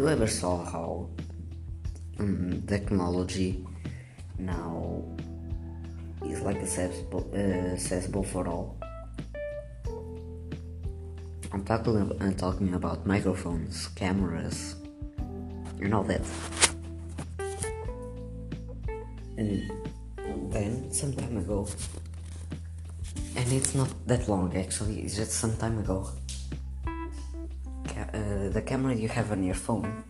you ever saw how um, technology now is like accessible, uh, accessible for all? I'm talking, I'm talking about microphones, cameras, and all that. And then, some time ago, and it's not that long actually, it's just some time ago, ca- uh, the camera you have on your phone,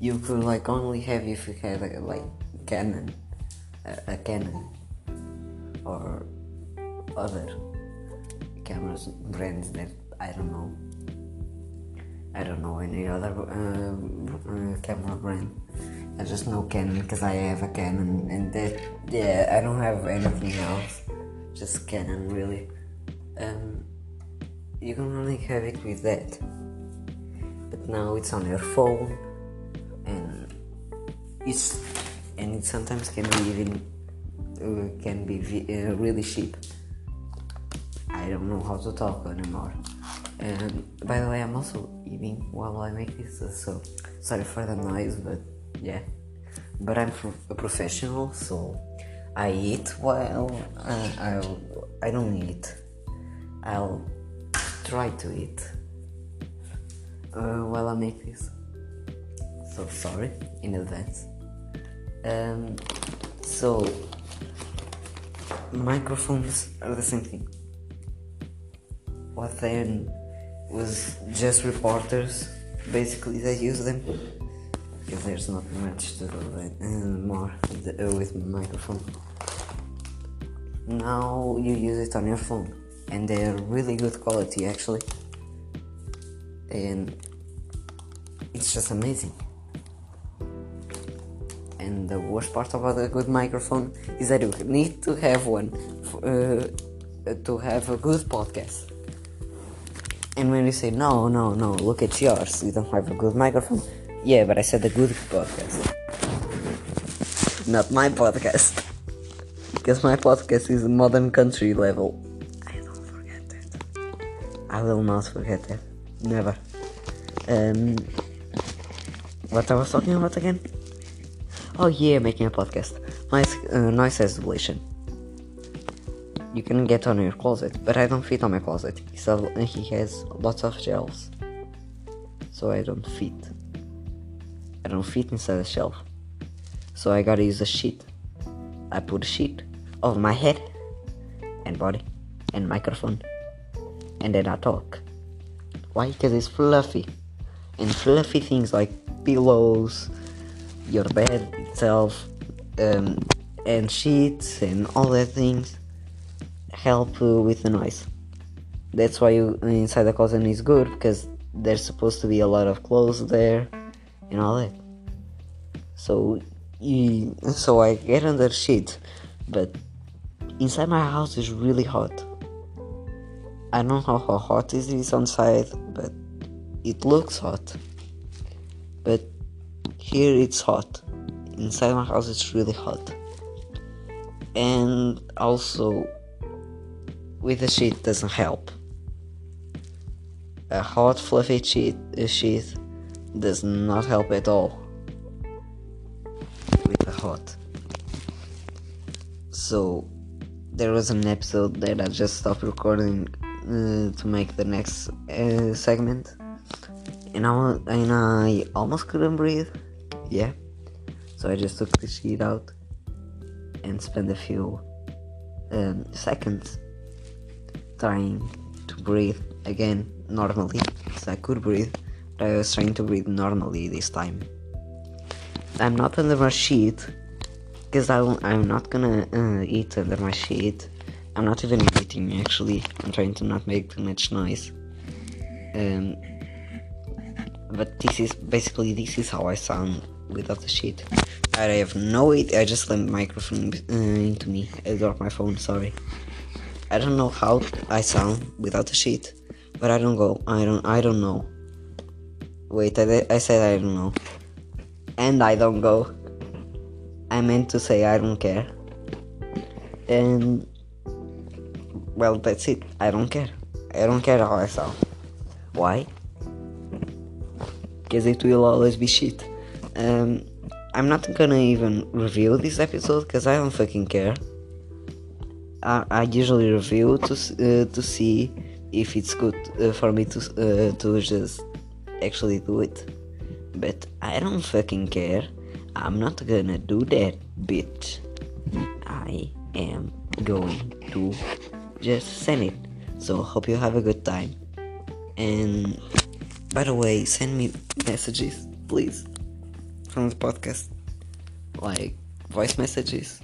you could like only have if you had a, like Canon, a, a Canon, or other cameras brands that I don't know. I don't know any other uh, uh, camera brand. I just know Canon because I have a Canon, and that yeah, I don't have anything else. Just Canon, really. Um, you can only have it with that. But now it's on your phone, and it's and it sometimes can be even uh, can be uh, really cheap. I don't know how to talk anymore. And by the way, I'm also eating while I make this, so sorry for the noise, but yeah. But I'm a professional, so I eat while uh, I'll I don't eat. I'll try to eat uh, while I make this. So sorry in advance. Um, so microphones are the same thing. What then was just reporters basically they use them because there's not much to do right, uh, more with, the, uh, with microphone. Now you use it on your phone and they're really good quality actually. And it's just amazing. And the worst part about a good microphone is that you need to have one uh, to have a good podcast. And when you say no no no look at yours you don't have a good microphone yeah but i said a good podcast. Not my podcast. Because my podcast is modern country level i will not forget that never um what i was talking about again Oh yeah, making a podcast. Noise, uh, noise isolation. You can get on your closet, but I don't fit on my closet. A, he has lots of shelves, so I don't fit. I don't fit inside the shelf, so I gotta use a sheet. I put a sheet over my head and body and microphone, and then I talk. Why? Because it's fluffy, and fluffy things like pillows your bed itself um, and sheets and all that things help uh, with the noise that's why you inside the closet is good because there's supposed to be a lot of clothes there and all that so you, so i get under sheet but inside my house is really hot i don't know how, hot it is outside but it looks hot but here it's hot. Inside my house it's really hot. And also with the sheet doesn't help. A hot fluffy sheet, sheet does not help at all with the hot. So there was an episode that I just stopped recording uh, to make the next uh, segment, and I and I almost couldn't breathe. Yeah, so I just took the sheet out and spent a few um, seconds trying to breathe again normally, so I could breathe. But I was trying to breathe normally this time. I'm not under my sheet because I'm not gonna uh, eat under my sheet. I'm not even eating actually. I'm trying to not make too much noise. Um, but this is basically this is how I sound without the sheet. I have no idea. I just slammed the microphone uh, into me. I dropped my phone. Sorry. I don't know how I sound without the sheet, but I don't go. I don't. I don't know. Wait, I, I said I don't know, and I don't go. I meant to say I don't care. And well, that's it. I don't care. I don't care how I sound. Why? because it will always be shit. Um, I'm not gonna even review this episode because I don't fucking care. I, I usually review to uh, to see if it's good uh, for me to uh, to just actually do it. But I don't fucking care. I'm not gonna do that, bitch. I am going to just send it. So hope you have a good time. And by the way, send me messages, please, from the podcast, like voice messages,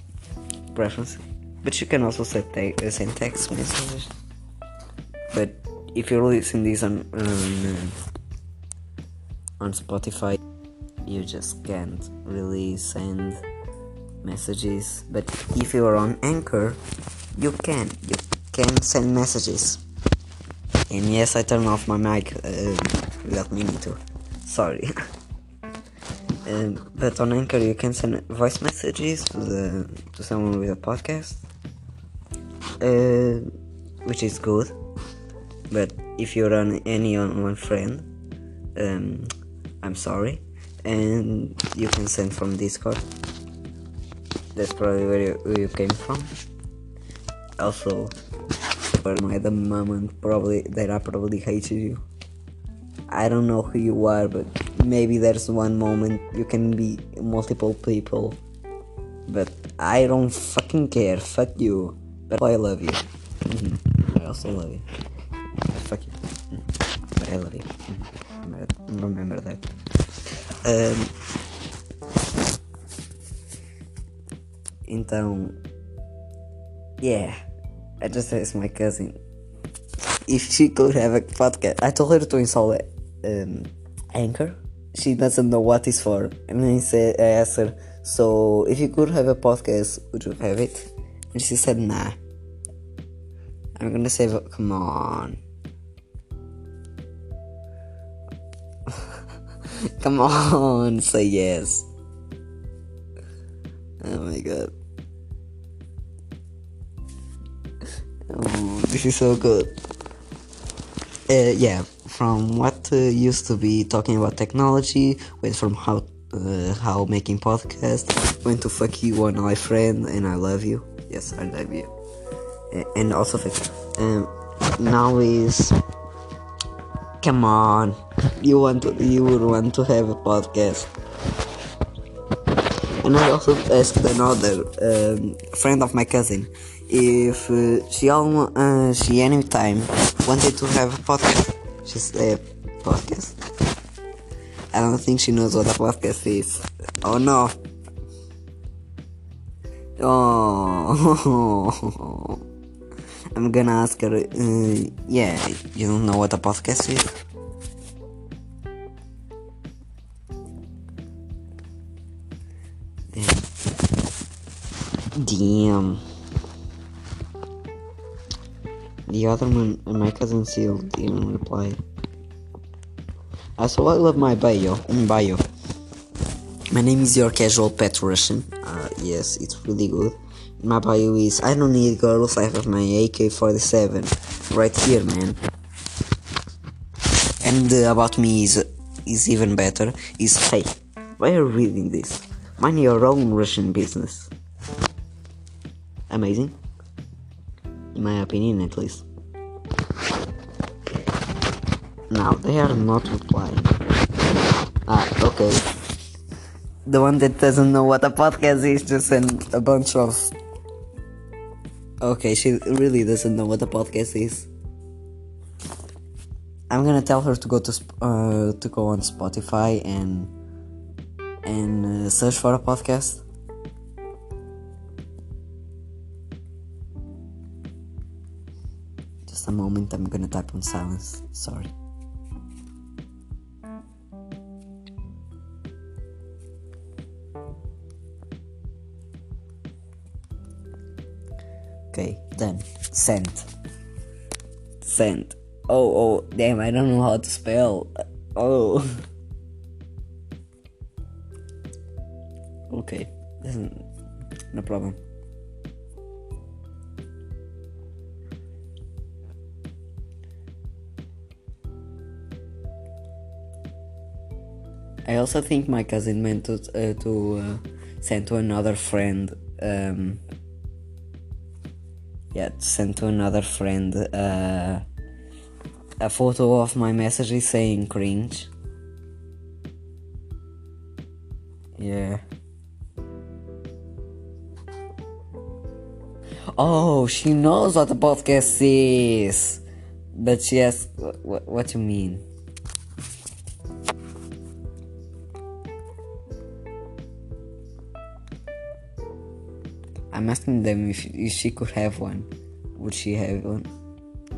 preference. But you can also send, te- uh, send text messages. But if you're listening this on on, uh, on Spotify, you just can't really send messages. But if you're on Anchor, you can. You can send messages. And yes, I turned off my mic uh, without meaning to. Sorry. um, but on Anchor, you can send voice messages to the to someone with a podcast, uh, which is good. But if you're on any on one friend, um, I'm sorry, and you can send from Discord. That's probably where you, where you came from. Also, for my the moment probably that I probably hated you. I don't know who you are, but maybe there's one moment you can be multiple people. But I don't fucking care. Fuck you. But I love you. Mhm. I also love you. Fuck you. But I love you. Mhm. But Remember that. Um, então, yeah. I just asked my cousin if she could have a podcast. I told her to install um, Anchor. She doesn't know what it's for, and I said, I asked her, "So if you could have a podcast, would you have it?" And she said, "Nah." I'm gonna say, "Come on." Come on, say yes. Oh my god. Oh, this is so good. Uh, yeah, from what uh, used to be talking about technology, went from how uh, how making podcast, went to fuck you on my friend and I love you. Yes, I love you. And also. Um, now is come on, you want to, you would want to have a podcast. And I also asked another um, friend of my cousin if uh, she almo- uh, she anytime wanted to have a podcast. She said podcast. I don't think she knows what a podcast is. Oh no. Oh. I'm gonna ask her. Uh, yeah, you don't know what a podcast is? Damn. The other one, and my cousin still didn't reply. Uh, so I love my bio. In bio. My name is your casual pet Russian. Uh, yes, it's really good. My bio is I don't need girls. I have my AK-47 right here, man. And uh, about me is is even better. Is hey, why are you reading this? Mind your own Russian business. Amazing, in my opinion, at least. Now they are not replying. Ah, okay. The one that doesn't know what a podcast is just send a bunch of. Okay, she really doesn't know what a podcast is. I'm gonna tell her to go to uh, to go on Spotify and and uh, search for a podcast. Moment, I'm gonna type on silence. Sorry. Okay, then Send. Send. Oh, oh, damn, I don't know how to spell. Oh. Okay, no problem. I also think my cousin meant to uh, to uh, send to another friend. Um, yeah, send to another friend uh, a photo of my messages saying cringe. Yeah. Oh, she knows what the podcast is. But she asks, what, what you mean? I'm asking them if, if she could have one. Would she have one?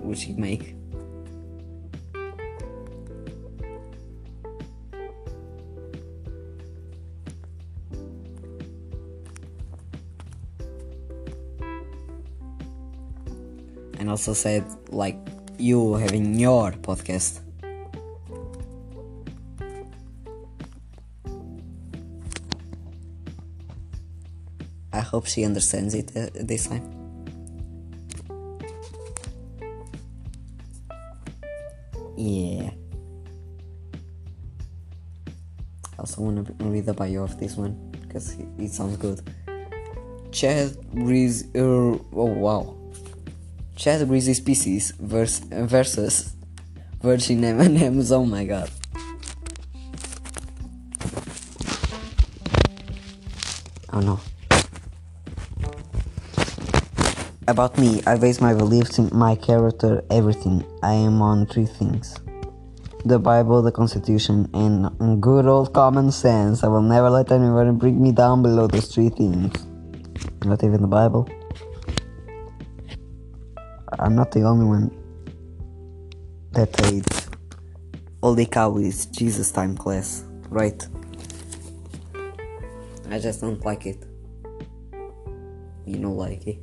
Would she make? And also said, like, you having your podcast. Hope she understands it uh, this time. Yeah. I also want to read the bio of this one because it, sounds good. Chad Breeze. Uh, oh wow. Chad Breezy Species vers- versus Virgin M&M's. Oh my god. Oh no. About me, I base my beliefs in my character, everything. I am on three things the Bible, the Constitution, and good old common sense. I will never let anyone bring me down below those three things. Not even the Bible. I'm not the only one that hates Holy Cow is Jesus time class, right? I just don't like it. You don't like it?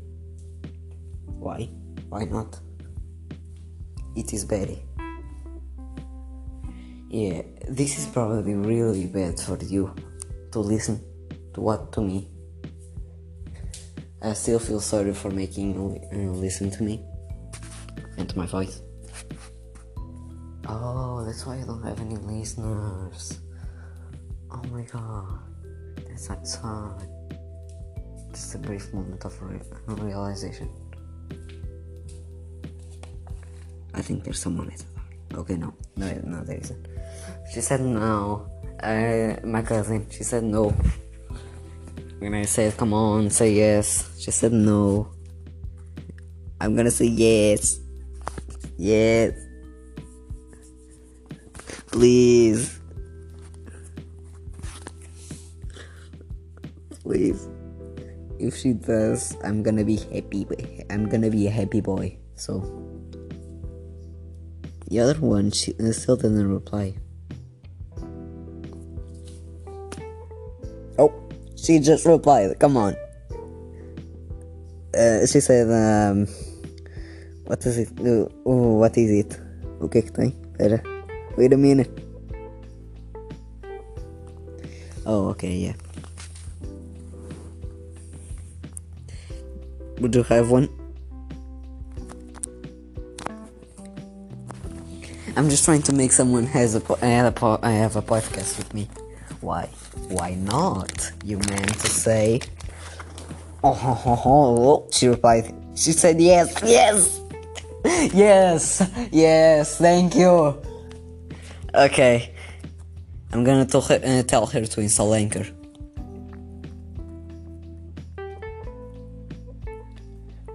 Why? Why not? It is bad. Yeah, this is probably really bad for you to listen to what to me. I still feel sorry for making you uh, listen to me and to my voice. Oh, that's why I don't have any listeners. Oh my god, that's sad. Just a brief moment of re- realization. I think there's someone door. Okay, no, no, no, there isn't. She said no. Uh, my cousin, she said no. When I said, come on, say yes, she said no. I'm gonna say yes. Yes. Please. Please. If she does, I'm gonna be happy. I'm gonna be a happy boy. So. The other one, she still didn't reply. Oh, she just replied. Come on. Uh, she said, um, what is it? Uh, oh, what is it? O que é que tem? Espera. Wait a minute. Oh, okay, yeah. Would you have one? I'm just trying to make someone has a I have a, po- I have a podcast with me. Why? Why not? You meant to say. Oh, ho, ho, ho. she replied. She said yes, yes, yes, yes. Thank you. Okay, I'm gonna uh, tell her to install Anchor.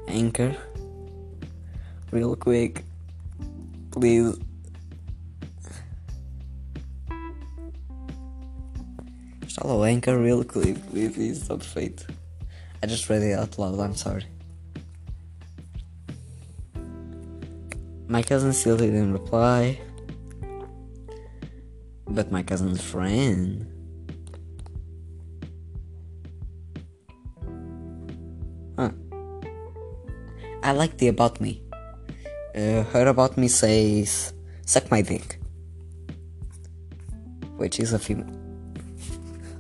Anchor, real quick, please. Anchor real quick. Please stop fate. I just read it out loud. I'm sorry. My cousin still didn't reply. But my cousin's friend. Huh. I like the about me. Uh, her about me says, suck my dick. Which is a female.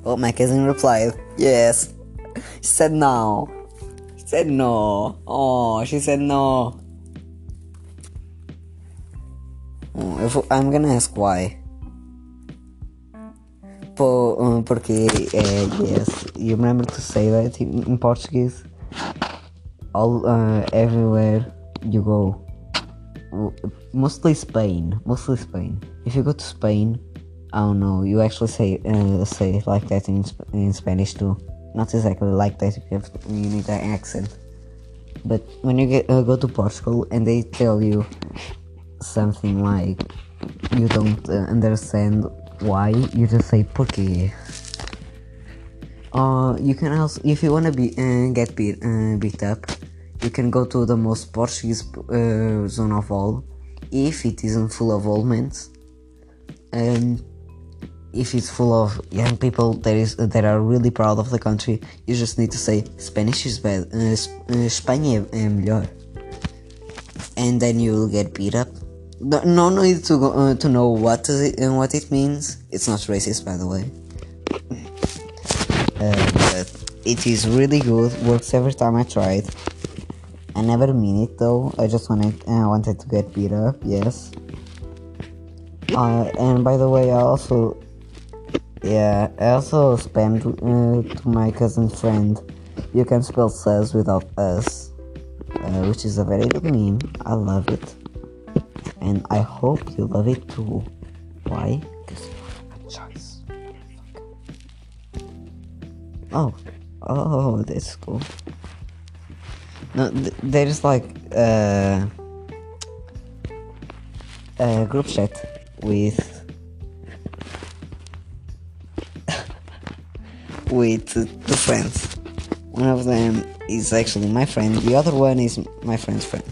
Oh, my cousin replied, yes. She said no. She said no. Oh, she said no. Oh, if, I'm gonna ask why. porque uh, yes, you remember to say that in, in Portuguese. All uh, everywhere you go, mostly Spain, mostly Spain. If you go to Spain, I don't know. You actually say uh, say like that in in Spanish too. Not exactly like that. You have you need an accent. But when you get uh, go to Portugal and they tell you something like you don't uh, understand why, you just say porque. Uh, you can also, if you wanna be uh, get beat uh, beat up, you can go to the most Portuguese zone of all, if it isn't full of old men. Um, if it's full of young people that is that are really proud of the country, you just need to say Spanish is bad, uh, uh, Espanha é melhor, and then you will get beat up. No, no need to go, uh, to know what it uh, what it means. It's not racist, by the way. But it is really good. Works every time I try it. I never mean it though. I just wanted I wanted to get beat up. Yes. And by the way, I also yeah, I also spammed uh, to my cousin friend. You can spell says without us, uh, which is a very good meme. I love it, and I hope you love it too. Why? Because you have a choice. Oh, oh, that's cool. No, th- there's like uh, a group chat with with two friends. One of them is actually my friend, the other one is my friend's friend.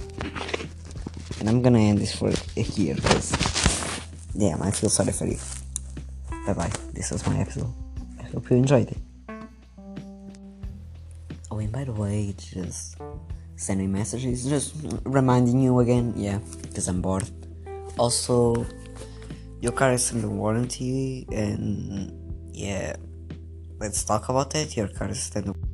And I'm gonna end this for here because, damn, I feel sorry for you. Bye bye. This was my episode. I hope you enjoyed it. Oh, and by the way, just send me messages, just reminding you again, yeah, because I'm bored. Also, your car is under warranty, and yeah մեծ տաղավատ էր երկարստենում։